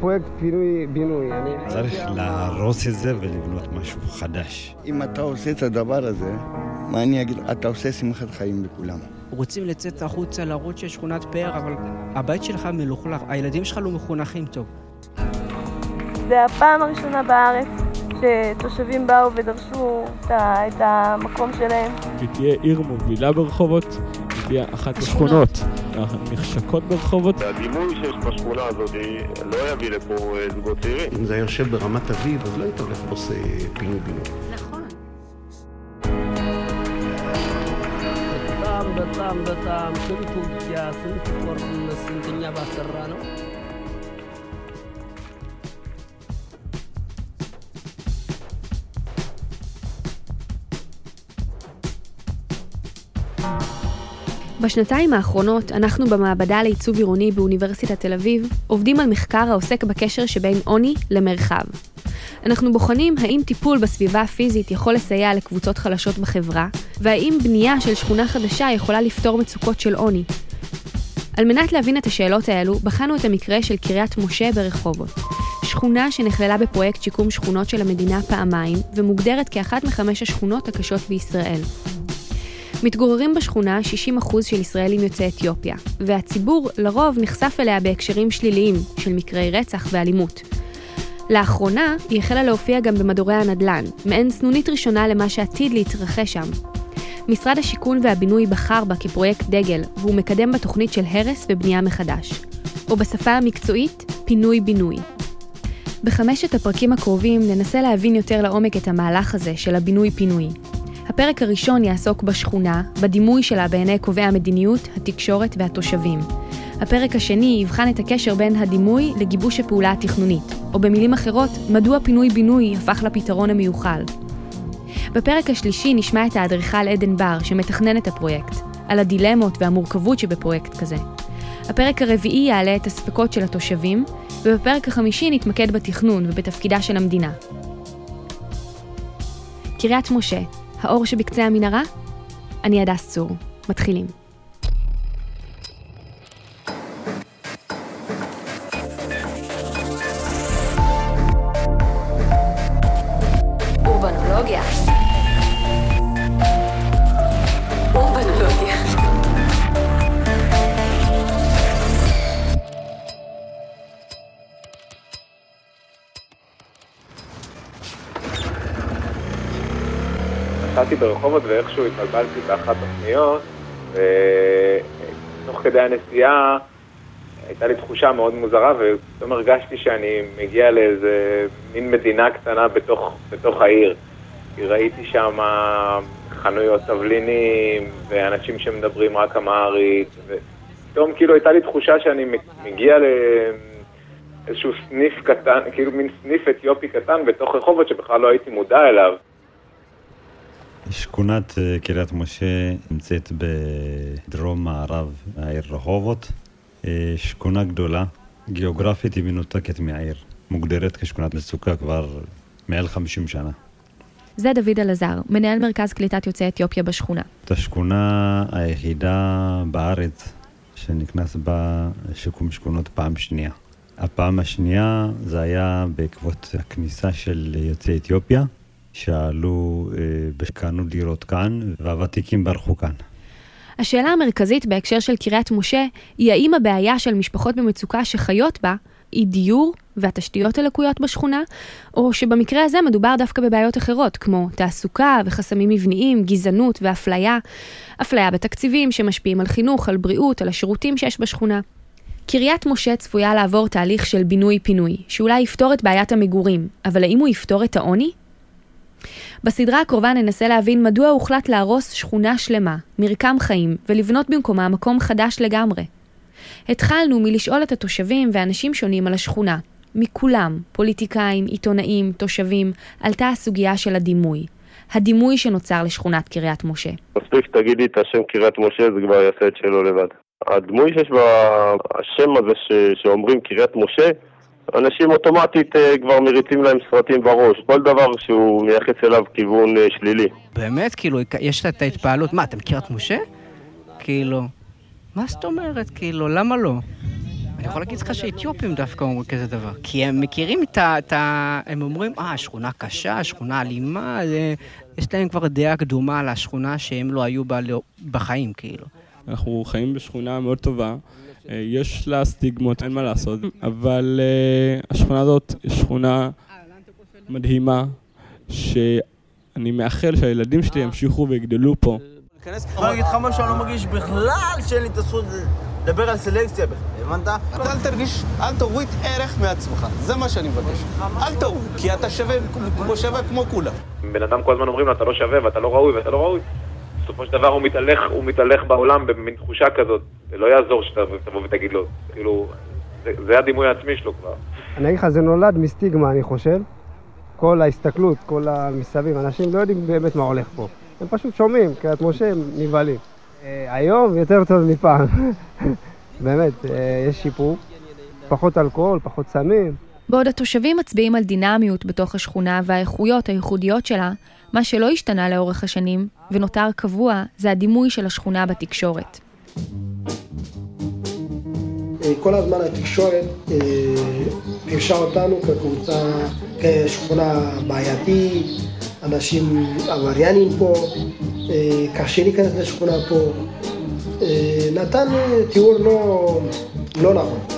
פרויקט פינוי-בינוי. צריך להרוס את זה ולבנות משהו חדש. אם אתה עושה את הדבר הזה, מה אני אגיד? אתה עושה שמחת חיים לכולם. רוצים לצאת החוצה, להראות שיש שכונת פאר, אבל הבית שלך מלוכלך, הילדים שלך לא מחונכים טוב. זה הפעם הראשונה בארץ שתושבים באו ודרשו את המקום שלהם. היא תהיה עיר מובילה ברחובות, היא תהיה אחת השכונות הנחשקות ברחובות. הדימוי שיש בשכונה הזאת לא יביא לפה אה, זוגות צעירים. אם זה היה יושב ברמת אביב, אז לא היית הולך ועושה פינוי-בינוי. נכון. በጣም በጣም በጣም ስንት ውጊያ ስንት ጦርነት ስንትኛ ባሰራ ነው בשנתיים האחרונות אנחנו במעבדה לעיצוב עירוני באוניברסיטת תל אביב עובדים על מחקר העוסק בקשר שבין עוני למרחב. אנחנו בוחנים האם טיפול בסביבה הפיזית יכול לסייע לקבוצות חלשות בחברה, והאם בנייה של שכונה חדשה יכולה לפתור מצוקות של עוני. על מנת להבין את השאלות האלו, בחנו את המקרה של קריית משה ברחובות. שכונה שנכללה בפרויקט שיקום שכונות של המדינה פעמיים, ומוגדרת כאחת מחמש השכונות הקשות בישראל. מתגוררים בשכונה 60% של ישראלים יוצאי אתיופיה, והציבור לרוב נחשף אליה בהקשרים שליליים של מקרי רצח ואלימות. לאחרונה היא החלה להופיע גם במדורי הנדל"ן, מעין סנונית ראשונה למה שעתיד להתרחש שם. משרד השיכון והבינוי בחר בה כפרויקט דגל, והוא מקדם בתוכנית של הרס ובנייה מחדש. או בשפה המקצועית, פינוי-בינוי. בחמשת הפרקים הקרובים ננסה להבין יותר לעומק את המהלך הזה של הבינוי-פינוי, הפרק הראשון יעסוק בשכונה, בדימוי שלה בעיני קובעי המדיניות, התקשורת והתושבים. הפרק השני יבחן את הקשר בין הדימוי לגיבוש הפעולה התכנונית, או במילים אחרות, מדוע פינוי-בינוי הפך לפתרון המיוחל. בפרק השלישי נשמע את האדריכל עדן בר, שמתכנן את הפרויקט, על הדילמות והמורכבות שבפרויקט כזה. הפרק הרביעי יעלה את הספקות של התושבים, ובפרק החמישי נתמקד בתכנון ובתפקידה של המדינה. קריית משה, האור שבקצה המנהרה? אני הדס צור. מתחילים. נסעתי ברחובות ואיכשהו התבלבלתי באחת הפניות, ותוך כדי הנסיעה הייתה לי תחושה מאוד מוזרה, ופתאום הרגשתי שאני מגיע לאיזה מין מדינה קטנה בתוך, בתוך העיר. כי ראיתי שם חנויות תבלינים, ואנשים שמדברים רק אמהרית, ופתאום כאילו הייתה לי תחושה שאני מגיע לאיזשהו סניף קטן, כאילו מין סניף אתיופי קטן בתוך רחובות שבכלל לא הייתי מודע אליו. שכונת אה, קריית משה נמצאת בדרום מערב העיר רחובות. אה, שכונה גדולה, גיאוגרפית היא מנותקת מהעיר. מוגדרת כשכונת מצוקה כבר מעל 50 שנה. זה דוד אלעזר, מנהל מרכז קליטת יוצאי אתיופיה בשכונה. את השכונה היחידה בארץ שנכנס בה שיקום שכונות פעם שנייה. הפעם השנייה זה היה בעקבות הכניסה של יוצאי אתיופיה, שעלו אה, דירות כאן, והוותיקים ברחו כאן. השאלה המרכזית בהקשר של קריית משה, היא האם הבעיה של משפחות במצוקה שחיות בה, היא דיור והתשתיות הלקויות בשכונה, או שבמקרה הזה מדובר דווקא בבעיות אחרות, כמו תעסוקה וחסמים מבניים, גזענות ואפליה, אפליה בתקציבים שמשפיעים על חינוך, על בריאות, על השירותים שיש בשכונה. קריית משה צפויה לעבור תהליך של בינוי-פינוי, שאולי יפתור את בעיית המגורים, אבל האם הוא יפתור את העוני? בסדרה הקרובה ננסה להבין מדוע הוחלט להרוס שכונה שלמה, מרקם חיים, ולבנות במקומה מקום חדש לגמרי. התחלנו מלשאול את התושבים ואנשים שונים על השכונה. מכולם, פוליטיקאים, עיתונאים, תושבים, עלתה הסוגיה של הדימוי. הדימוי שנוצר לשכונת קריית משה. מספיק שתגידי את השם קריית משה, זה כבר יעשה את שלו לבד. הדמוי שיש בשם הזה ש... שאומרים קריית משה, אנשים אוטומטית אה, כבר מריצים להם סרטים בראש. כל דבר שהוא מייחס אליו כיוון אה, שלילי. באמת? כאילו, יש את ההתפעלות. מה, אתה מכיר את משה? כאילו... מה זאת אומרת, כאילו, למה לא? אני יכול להגיד לך שאתיופים דווקא אומרים כזה דבר. כי הם מכירים את ה... הם אומרים, אה, שכונה קשה, שכונה אלימה, זה... יש להם כבר דעה קדומה על השכונה שהם לא היו בה לא... בחיים, כאילו. אנחנו חיים בשכונה מאוד טובה. אה, יש לה סטיגמות, אין מה לעשות, אבל uh, השכונה הזאת היא שכונה מדהימה, שאני מאחל שהילדים שלי ימשיכו ויגדלו פה. אני אגיד לך משהו, אני לא מרגיש בכלל שאין לי את הזכות לדבר על סלקציה בכלל, הבנת? אל תרגיש, אל תוריד ערך מעצמך, זה מה שאני מבקש. אל תוריד, כי אתה שווה כמו שווה כמו כולם. בן אדם כל הזמן אומרים לו, אתה לא שווה ואתה לא ראוי ואתה לא ראוי. בסופו של דבר הוא מתהלך, הוא מתהלך בעולם במין תחושה כזאת, זה לא יעזור שתבוא ותגיד לו, כאילו, זה, זה הדימוי העצמי שלו כבר. אני אגיד לך, זה נולד מסטיגמה, אני חושב. כל ההסתכלות, כל המסביב, אנשים לא יודעים באמת מה הולך פה. הם פשוט שומעים, קריית משה הם נבהלים. אה, היום יותר טוב מפעם. באמת, אה, יש שיפור. פחות אלכוהול, פחות סמים. בעוד התושבים מצביעים על דינמיות בתוך השכונה והאיכויות הייחודיות שלה, מה שלא השתנה לאורך השנים ונותר קבוע זה הדימוי של השכונה בתקשורת. כל הזמן התקשורת פירשה אותנו כקבוצה, כשכונה בעייתית, אנשים עבריינים פה, קשה להיכנס לשכונה פה, נתן תיאור לא, לא נכון.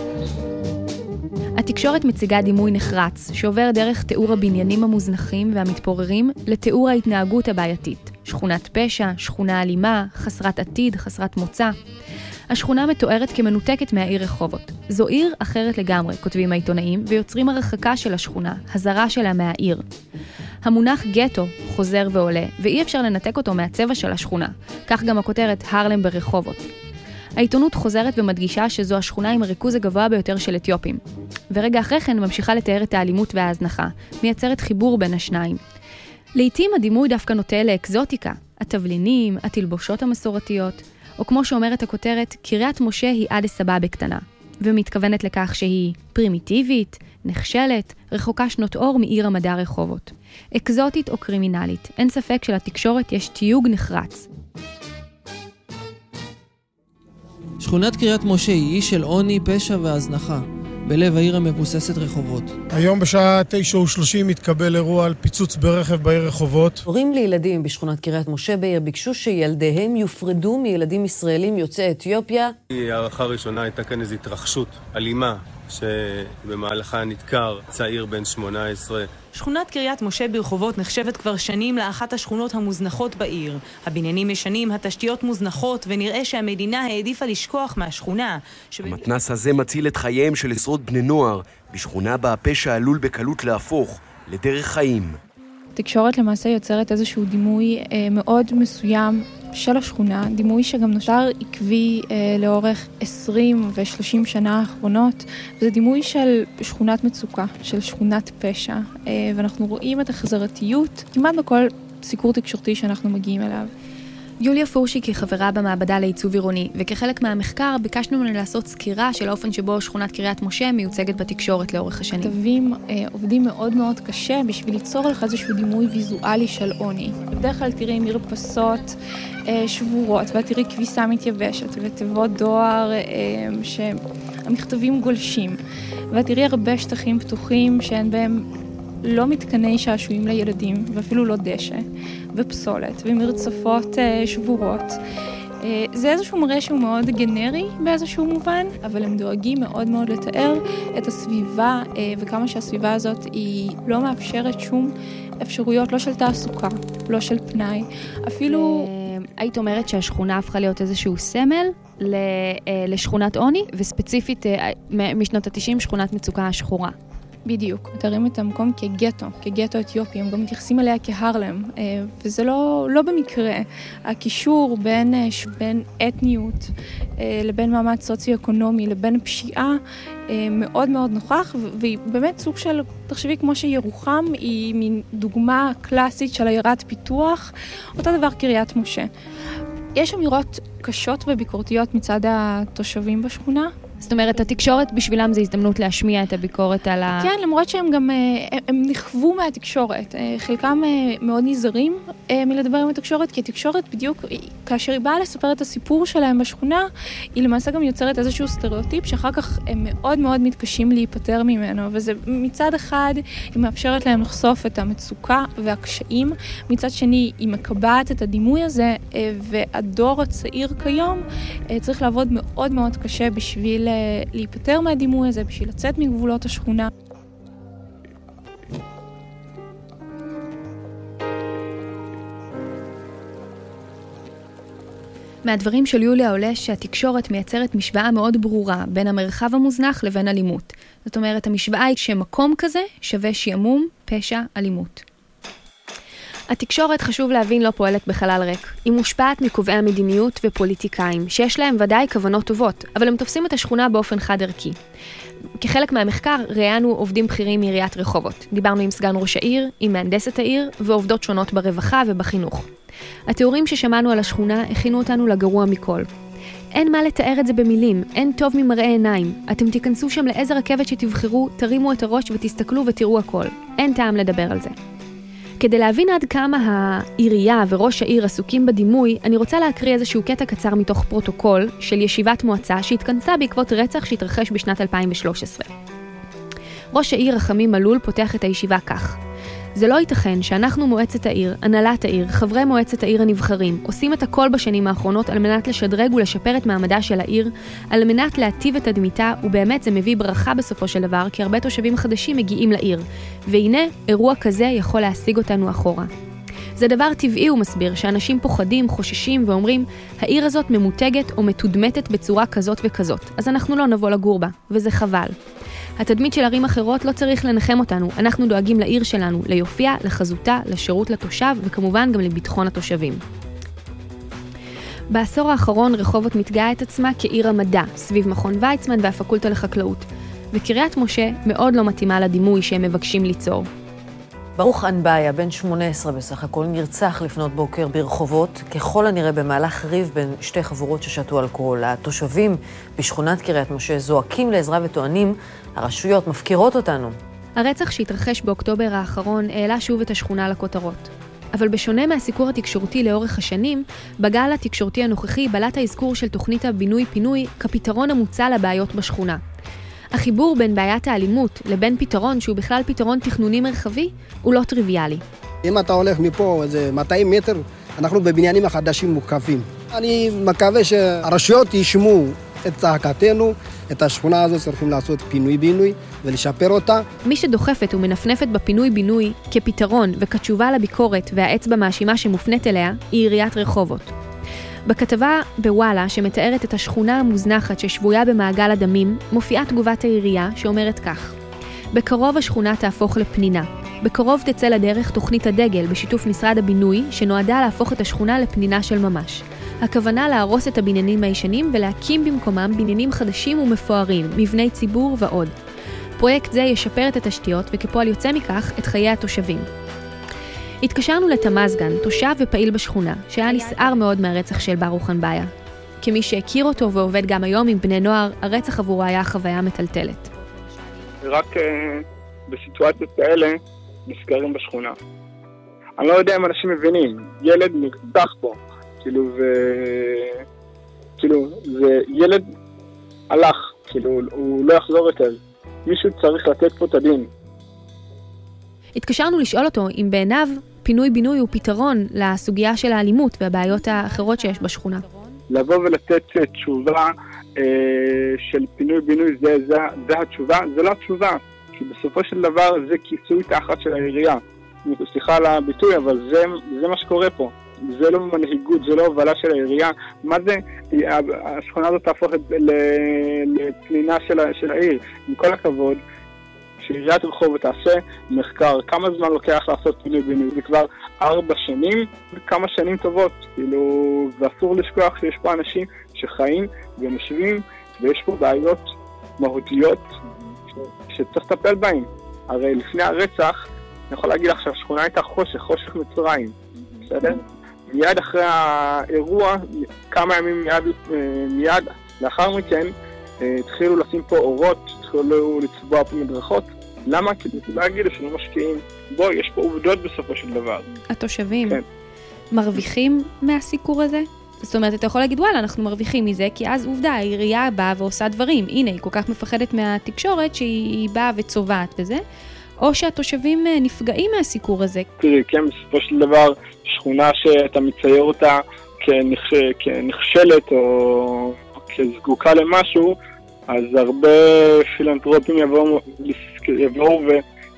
התקשורת מציגה דימוי נחרץ, שעובר דרך תיאור הבניינים המוזנחים והמתפוררים לתיאור ההתנהגות הבעייתית. שכונת פשע, שכונה אלימה, חסרת עתיד, חסרת מוצא. השכונה מתוארת כמנותקת מהעיר רחובות. זו עיר אחרת לגמרי, כותבים העיתונאים, ויוצרים הרחקה של השכונה, הזרה שלה מהעיר. המונח גטו חוזר ועולה, ואי אפשר לנתק אותו מהצבע של השכונה. כך גם הכותרת הרלם ברחובות. העיתונות חוזרת ומדגישה שזו השכונה עם הריכוז הגבוה ביותר של אתיופים. ורגע אחרי כן ממשיכה לתאר את האלימות וההזנחה, מייצרת חיבור בין השניים. לעתים הדימוי דווקא נוטה לאקזוטיקה, התבלינים, התלבושות המסורתיות, או כמו שאומרת הכותרת, קריית משה היא אדיס אבבה קטנה, ומתכוונת לכך שהיא פרימיטיבית, נחשלת, רחוקה שנות אור מעיר המדע רחובות. אקזוטית או קרימינלית, אין ספק שלתקשורת יש תיוג נחרץ, שכונת קריית משה היא אי של עוני, פשע והזנחה, בלב העיר המבוססת רחובות. היום בשעה תשע ושלושים מתקבל אירוע על פיצוץ ברכב בעיר רחובות. הורים לילדים בשכונת קריית משה בעיר ביקשו שילדיהם יופרדו מילדים ישראלים יוצאי אתיופיה. הערכה ראשונה הייתה כאן איזו התרחשות אלימה שבמהלכה נדקר צעיר בן 18. שכונת קריית משה ברחובות נחשבת כבר שנים לאחת השכונות המוזנחות בעיר. הבניינים ישנים, התשתיות מוזנחות, ונראה שהמדינה העדיפה לשכוח מהשכונה. המתנס הזה מציל את חייהם של עשרות בני נוער, בשכונה בה הפשע עלול בקלות להפוך לדרך חיים. תקשורת למעשה יוצרת איזשהו דימוי אה, מאוד מסוים של השכונה, דימוי שגם נותר עקבי אה, לאורך 20 ו-30 שנה האחרונות, וזה דימוי של שכונת מצוקה, של שכונת פשע, אה, ואנחנו רואים את החזרתיות כמעט בכל סיקור תקשורתי שאנחנו מגיעים אליו. יוליה פורשיק היא חברה במעבדה לעיצוב עירוני, וכחלק מהמחקר ביקשנו ממנו לעשות סקירה של האופן שבו שכונת קריית משה מיוצגת בתקשורת לאורך השנים. כתבים אה, עובדים מאוד מאוד קשה בשביל ליצור לך איזשהו דימוי ויזואלי של עוני. בדרך כלל תראי מרפסות אה, שבורות, ואת תראי כביסה מתייבשת, ותיבות דואר אה, שהמכתבים גולשים, ואת תראי הרבה שטחים פתוחים שאין בהם לא מתקני שעשועים לילדים, ואפילו לא דשא, ופסולת, ומרצפות אה, שבורות. אה, זה איזשהו מראה שהוא מאוד גנרי באיזשהו מובן, אבל הם דואגים מאוד מאוד לתאר את הסביבה, אה, וכמה שהסביבה הזאת היא לא מאפשרת שום אפשרויות, לא של תעסוקה, לא של פנאי, אפילו... היית אומרת שהשכונה הפכה להיות איזשהו סמל לשכונת עוני, וספציפית משנות ה-90 שכונת מצוקה השחורה. בדיוק, מתארים את המקום כגטו, כגטו אתיופי, הם גם מתייחסים אליה כהרלם, וזה לא, לא במקרה. הקישור בין, בין אתניות לבין מעמד סוציו-אקונומי לבין פשיעה מאוד מאוד נוכח, והיא באמת סוג של, תחשבי כמו שירוחם היא מין דוגמה קלאסית של עיירת פיתוח, אותו דבר קריית משה. יש אמירות קשות וביקורתיות מצד התושבים בשכונה, זאת אומרת, התקשורת בשבילם זה הזדמנות להשמיע את הביקורת על ה... כן, למרות שהם גם, אה, הם נכוו מהתקשורת. אה, חלקם אה, מאוד נזהרים מלדבר עם התקשורת, כי התקשורת בדיוק, כאשר היא באה לספר את הסיפור שלהם בשכונה, היא למעשה גם יוצרת איזשהו סטריאוטיפ שאחר כך הם מאוד מאוד מתקשים להיפטר ממנו, וזה מצד אחד, היא מאפשרת להם לחשוף את המצוקה והקשיים, מצד שני, היא מקבעת את הדימוי הזה, והדור הצעיר כיום צריך לעבוד מאוד מאוד קשה בשביל להיפטר מהדימוי הזה, בשביל לצאת מגבולות השכונה. מהדברים של יוליה עולה שהתקשורת מייצרת משוואה מאוד ברורה בין המרחב המוזנח לבין אלימות. זאת אומרת, המשוואה היא שמקום כזה שווה שעמום, פשע, אלימות. התקשורת, חשוב להבין, לא פועלת בחלל ריק. היא מושפעת מקובעי המדיניות ופוליטיקאים, שיש להם ודאי כוונות טובות, אבל הם תופסים את השכונה באופן חד-ערכי. כחלק מהמחקר ראיינו עובדים בכירים מעיריית רחובות. דיברנו עם סגן ראש העיר, עם מהנדסת העיר ועובדות שונות ברווחה ובחינוך. התיאורים ששמענו על השכונה הכינו אותנו לגרוע מכל. אין מה לתאר את זה במילים, אין טוב ממראה עיניים. אתם תיכנסו שם לאיזה רכבת שתבחרו, תרימו את הראש ותסתכלו ותראו הכל. אין טעם לדבר על זה. כדי להבין עד כמה העירייה וראש העיר עסוקים בדימוי, אני רוצה להקריא איזשהו קטע קצר מתוך פרוטוקול של ישיבת מועצה שהתכנסה בעקבות רצח שהתרחש בשנת 2013. ראש העיר רחמים מלול פותח את הישיבה כך: זה לא ייתכן שאנחנו מועצת העיר, הנהלת העיר, חברי מועצת העיר הנבחרים, עושים את הכל בשנים האחרונות על מנת לשדרג ולשפר את מעמדה של העיר, על מנת להטיב את תדמיתה, ובאמת זה מביא ברכה בסופו של דבר, כי הרבה תושבים חדשים מגיעים לעיר. והנה, אירוע כזה יכול להשיג אותנו אחורה. זה דבר טבעי, הוא מסביר, שאנשים פוחדים, חוששים ואומרים, העיר הזאת ממותגת או מתודמתת בצורה כזאת וכזאת, אז אנחנו לא נבוא לגור בה, וזה חבל. התדמית של ערים אחרות לא צריך לנחם אותנו, אנחנו דואגים לעיר שלנו, ליופייה, לחזותה, לשירות לתושב וכמובן גם לביטחון התושבים. בעשור האחרון רחובות מתגאה את עצמה כעיר המדע, סביב מכון ויצמן והפקולטה לחקלאות, וקריית משה מאוד לא מתאימה לדימוי שהם מבקשים ליצור. ברוך אנבאיה, בן 18 בסך הכל, נרצח לפנות בוקר ברחובות, ככל הנראה במהלך ריב בין שתי חבורות ששתו אלכוהול. התושבים בשכונת קריית משה זועקים לעזרה וטוענים, הרשויות מפקירות אותנו. הרצח שהתרחש באוקטובר האחרון העלה שוב את השכונה לכותרות. אבל בשונה מהסיקור התקשורתי לאורך השנים, בגל התקשורתי הנוכחי בלט האזכור של תוכנית הבינוי-פינוי כפתרון המוצע לבעיות בשכונה. החיבור בין בעיית האלימות לבין פתרון שהוא בכלל פתרון תכנוני מרחבי הוא לא טריוויאלי. אם אתה הולך מפה איזה 200 מטר, אנחנו בבניינים החדשים מוקפים. אני מקווה שהרשויות ישמעו את צעקתנו, את השכונה הזאת צריכים לעשות פינוי-בינוי ולשפר אותה. מי שדוחפת ומנפנפת בפינוי-בינוי כפתרון וכתשובה לביקורת והאצבע מאשימה שמופנית אליה, היא עיריית רחובות. בכתבה בוואלה, שמתארת את השכונה המוזנחת ששבויה במעגל הדמים, מופיעה תגובת העירייה שאומרת כך: בקרוב השכונה תהפוך לפנינה. בקרוב תצא לדרך תוכנית הדגל בשיתוף משרד הבינוי, שנועדה להפוך את השכונה לפנינה של ממש. הכוונה להרוס את הבניינים הישנים ולהקים במקומם בניינים חדשים ומפוארים, מבני ציבור ועוד. פרויקט זה ישפר את התשתיות וכפועל יוצא מכך את חיי התושבים. התקשרנו לתמזגן, תושב ופעיל בשכונה, שהיה נסער מאוד מהרצח של ברוך אנבאיה. כמי שהכיר אותו ועובד גם היום עם בני נוער, הרצח עבורו היה חוויה מטלטלת. רק uh, בסיטואציות כאלה נסגרים בשכונה. אני לא יודע אם אנשים מבינים, ילד נרצח פה, כאילו, ו... כאילו, זה ילד הלך, כאילו, הוא לא יחזור יותר. מישהו צריך לתת פה את הדין. התקשרנו לשאול אותו אם בעיניו פינוי-בינוי הוא פתרון לסוגיה של האלימות והבעיות האחרות שיש בשכונה. לבוא ולתת אה, תשובה אה, של פינוי-בינוי זה, זה, זה התשובה, זה לא התשובה, כי בסופו של דבר זה כיסוי תחת של העירייה. סליחה על הביטוי, אבל זה, זה מה שקורה פה. זה לא מנהיגות, זה לא הובלה של העירייה. מה זה, השכונה הזאת תהפוך לפנינה של, של העיר. עם כל הכבוד, שעיריית רחובות תעשה מחקר כמה זמן לוקח לעשות פינוי בינוי. זה כבר ארבע שנים, כמה שנים טובות. כאילו, ואסור לשכוח שיש פה אנשים שחיים ונושבים, ויש פה בעיות מהותיות שצריך לטפל בהן. הרי לפני הרצח, אני יכול להגיד לך שהשכונה הייתה חושך, חושך מצרים, בסדר? מיד אחרי האירוע, כמה ימים מיד, מיד לאחר מכן, אה, התחילו לשים פה אורות, התחילו לצבוע פה מדרכות. למה? כדי להגיד שהם לא משקיעים. בוא, יש פה עובדות בסופו של דבר. התושבים כן. מרוויחים מהסיקור הזה? זאת אומרת, אתה יכול להגיד, וואלה, אנחנו מרוויחים מזה, כי אז עובדה, העירייה באה ועושה דברים. הנה, היא כל כך מפחדת מהתקשורת שהיא באה וצובעת וזה. או שהתושבים אה, נפגעים מהסיקור הזה. תראי, כן, בסופו של דבר, שכונה שאתה מצייר אותה כנכ... כנכשלת או כזקוקה למשהו, אז הרבה פילנטרופים יבואו, יבואו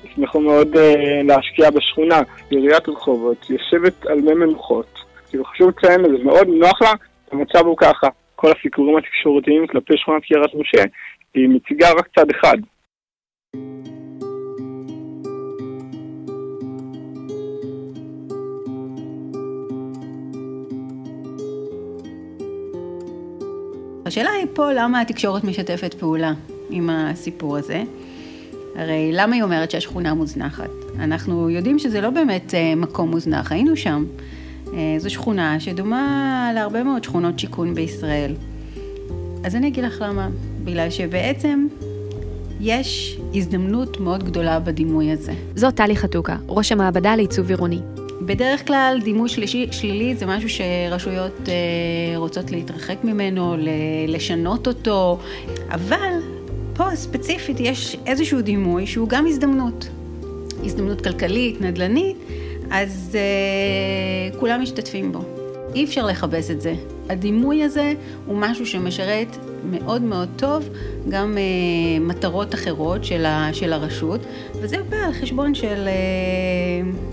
וישמחו מאוד uh, להשקיע בשכונה. עיריית רחובות יושבת על מי מנוחות, כאילו חשוב לציין את זה, מאוד נוח לה, המצב הוא ככה. כל הסיקורים התקשורתיים כלפי שכונת קריית משה, היא מציגה רק צד אחד. השאלה היא פה למה התקשורת משתפת פעולה עם הסיפור הזה. הרי למה היא אומרת שהשכונה מוזנחת? אנחנו יודעים שזה לא באמת אה, מקום מוזנח, היינו שם. אה, זו שכונה שדומה להרבה מאוד שכונות שיכון בישראל. אז אני אגיד לך למה. בגלל שבעצם יש הזדמנות מאוד גדולה בדימוי הזה. זאת טלי חתוקה, ראש המעבדה לעיצוב עירוני. בדרך כלל דימוי שלישי, שלילי זה משהו שרשויות אה, רוצות להתרחק ממנו, לשנות אותו, אבל פה ספציפית יש איזשהו דימוי שהוא גם הזדמנות. הזדמנות כלכלית, נדל"נית, אז אה, כולם משתתפים בו. אי אפשר לכבס את זה. הדימוי הזה הוא משהו שמשרת מאוד מאוד טוב גם אה, מטרות אחרות של, ה, של הרשות, וזה בא על חשבון של... אה,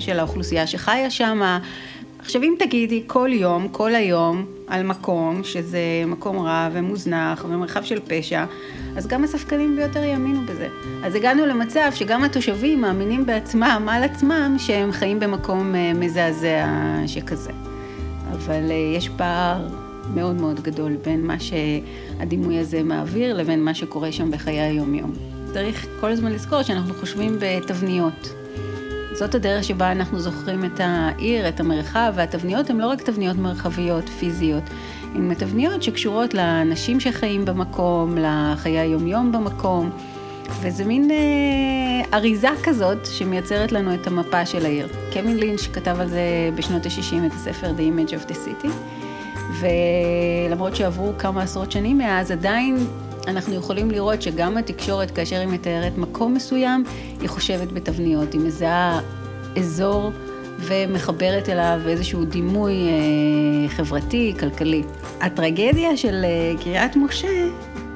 של האוכלוסייה שחיה שם. עכשיו אם תגידי כל יום, כל היום, על מקום שזה מקום רע ומוזנח ומרחב של פשע, אז גם הספקנים ביותר יאמינו בזה. אז הגענו למצב שגם התושבים מאמינים בעצמם, על עצמם, שהם חיים במקום אה, מזעזע שכזה. אבל אה, יש פער מאוד מאוד גדול בין מה שהדימוי הזה מעביר לבין מה שקורה שם בחיי היום-יום. צריך כל הזמן לזכור שאנחנו חושבים בתבניות. זאת הדרך שבה אנחנו זוכרים את העיר, את המרחב, והתבניות הן לא רק תבניות מרחביות, פיזיות, הן תבניות שקשורות לאנשים שחיים במקום, לחיי היומיום במקום, וזה מין אה, אריזה כזאת שמייצרת לנו את המפה של העיר. קווין לינץ' כתב על זה בשנות ה-60 את הספר The Image of the City, ולמרות שעברו כמה עשרות שנים מאז, עדיין אנחנו יכולים לראות שגם התקשורת, כאשר היא מתארת מקום מסוים, היא חושבת בתבניות, היא מזהה אזור ומחברת אליו איזשהו דימוי אה, חברתי, כלכלי. הטרגדיה של אה, קריית משה,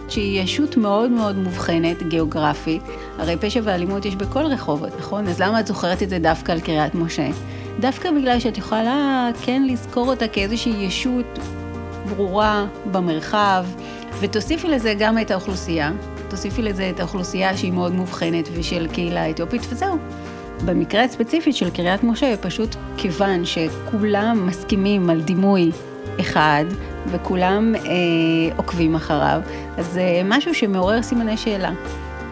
שהיא ישות מאוד מאוד מובחנת, גיאוגרפית, הרי פשע ואלימות יש בכל רחובות, נכון? אז למה את זוכרת את זה דווקא על קריית משה? דווקא בגלל שאת יכולה כן לזכור אותה כאיזושהי ישות ברורה במרחב, ותוסיפי לזה גם את האוכלוסייה, תוסיפי לזה את האוכלוסייה שהיא מאוד מובחנת ושל קהילה אתיופית, וזהו. במקרה הספציפי של קריית משה, פשוט כיוון שכולם מסכימים על דימוי אחד, וכולם אה, עוקבים אחריו, אז זה אה, משהו שמעורר סימני שאלה.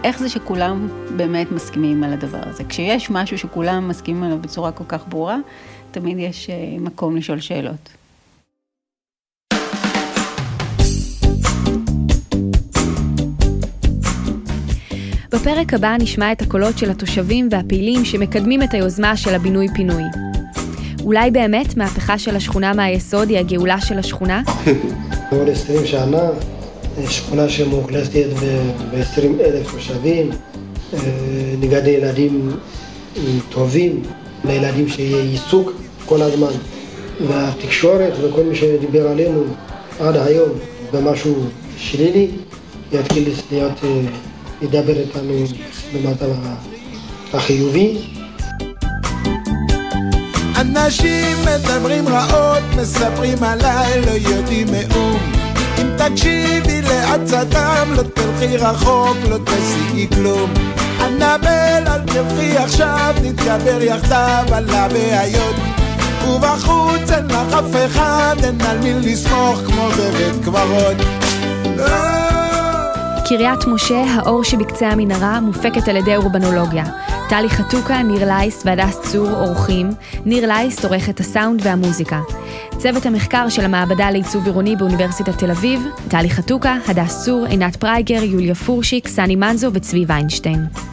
איך זה שכולם באמת מסכימים על הדבר הזה? כשיש משהו שכולם מסכימים עליו בצורה כל כך ברורה, תמיד יש אה, מקום לשאול שאלות. בפרק הבא נשמע את הקולות של התושבים והפעילים שמקדמים את היוזמה של הבינוי-פינוי. אולי באמת מהפכה של השכונה מהיסוד היא הגאולה של השכונה? עוד 20 שנה, שכונה שמאוכלסת ב-20 אלף תושבים, אה, נגד ילדים טובים, לילדים שיהיה עיסוק כל הזמן. והתקשורת וכל מי שדיבר עלינו עד היום במשהו שלילי, יתחיל להיות אה, ידבר איתנו במצב החיובי. אנשים מדברים רעות, מספרים עליי, לא יודעים מאום. אם תקשיבי לעצתם, לא תלכי רחוק, לא תשיגי כלום. אנבל, אל תלכי עכשיו, נתגבר יחדיו על הבעיות. ובחוץ אין לך אף אחד, אין על מי לסמוך כמו בבית קברות. לא קריית משה, האור שבקצה המנהרה, מופקת על ידי אורבנולוגיה. טלי חתוקה, ניר לייסט והדס צור עורכים, ניר לייסט עורך את הסאונד והמוזיקה. צוות המחקר של המעבדה לעיצוב עירוני באוניברסיטת תל אביב, טלי חתוקה, הדס צור, עינת פרייגר, יוליה פורשיק, סני מנזו וצבי ויינשטיין.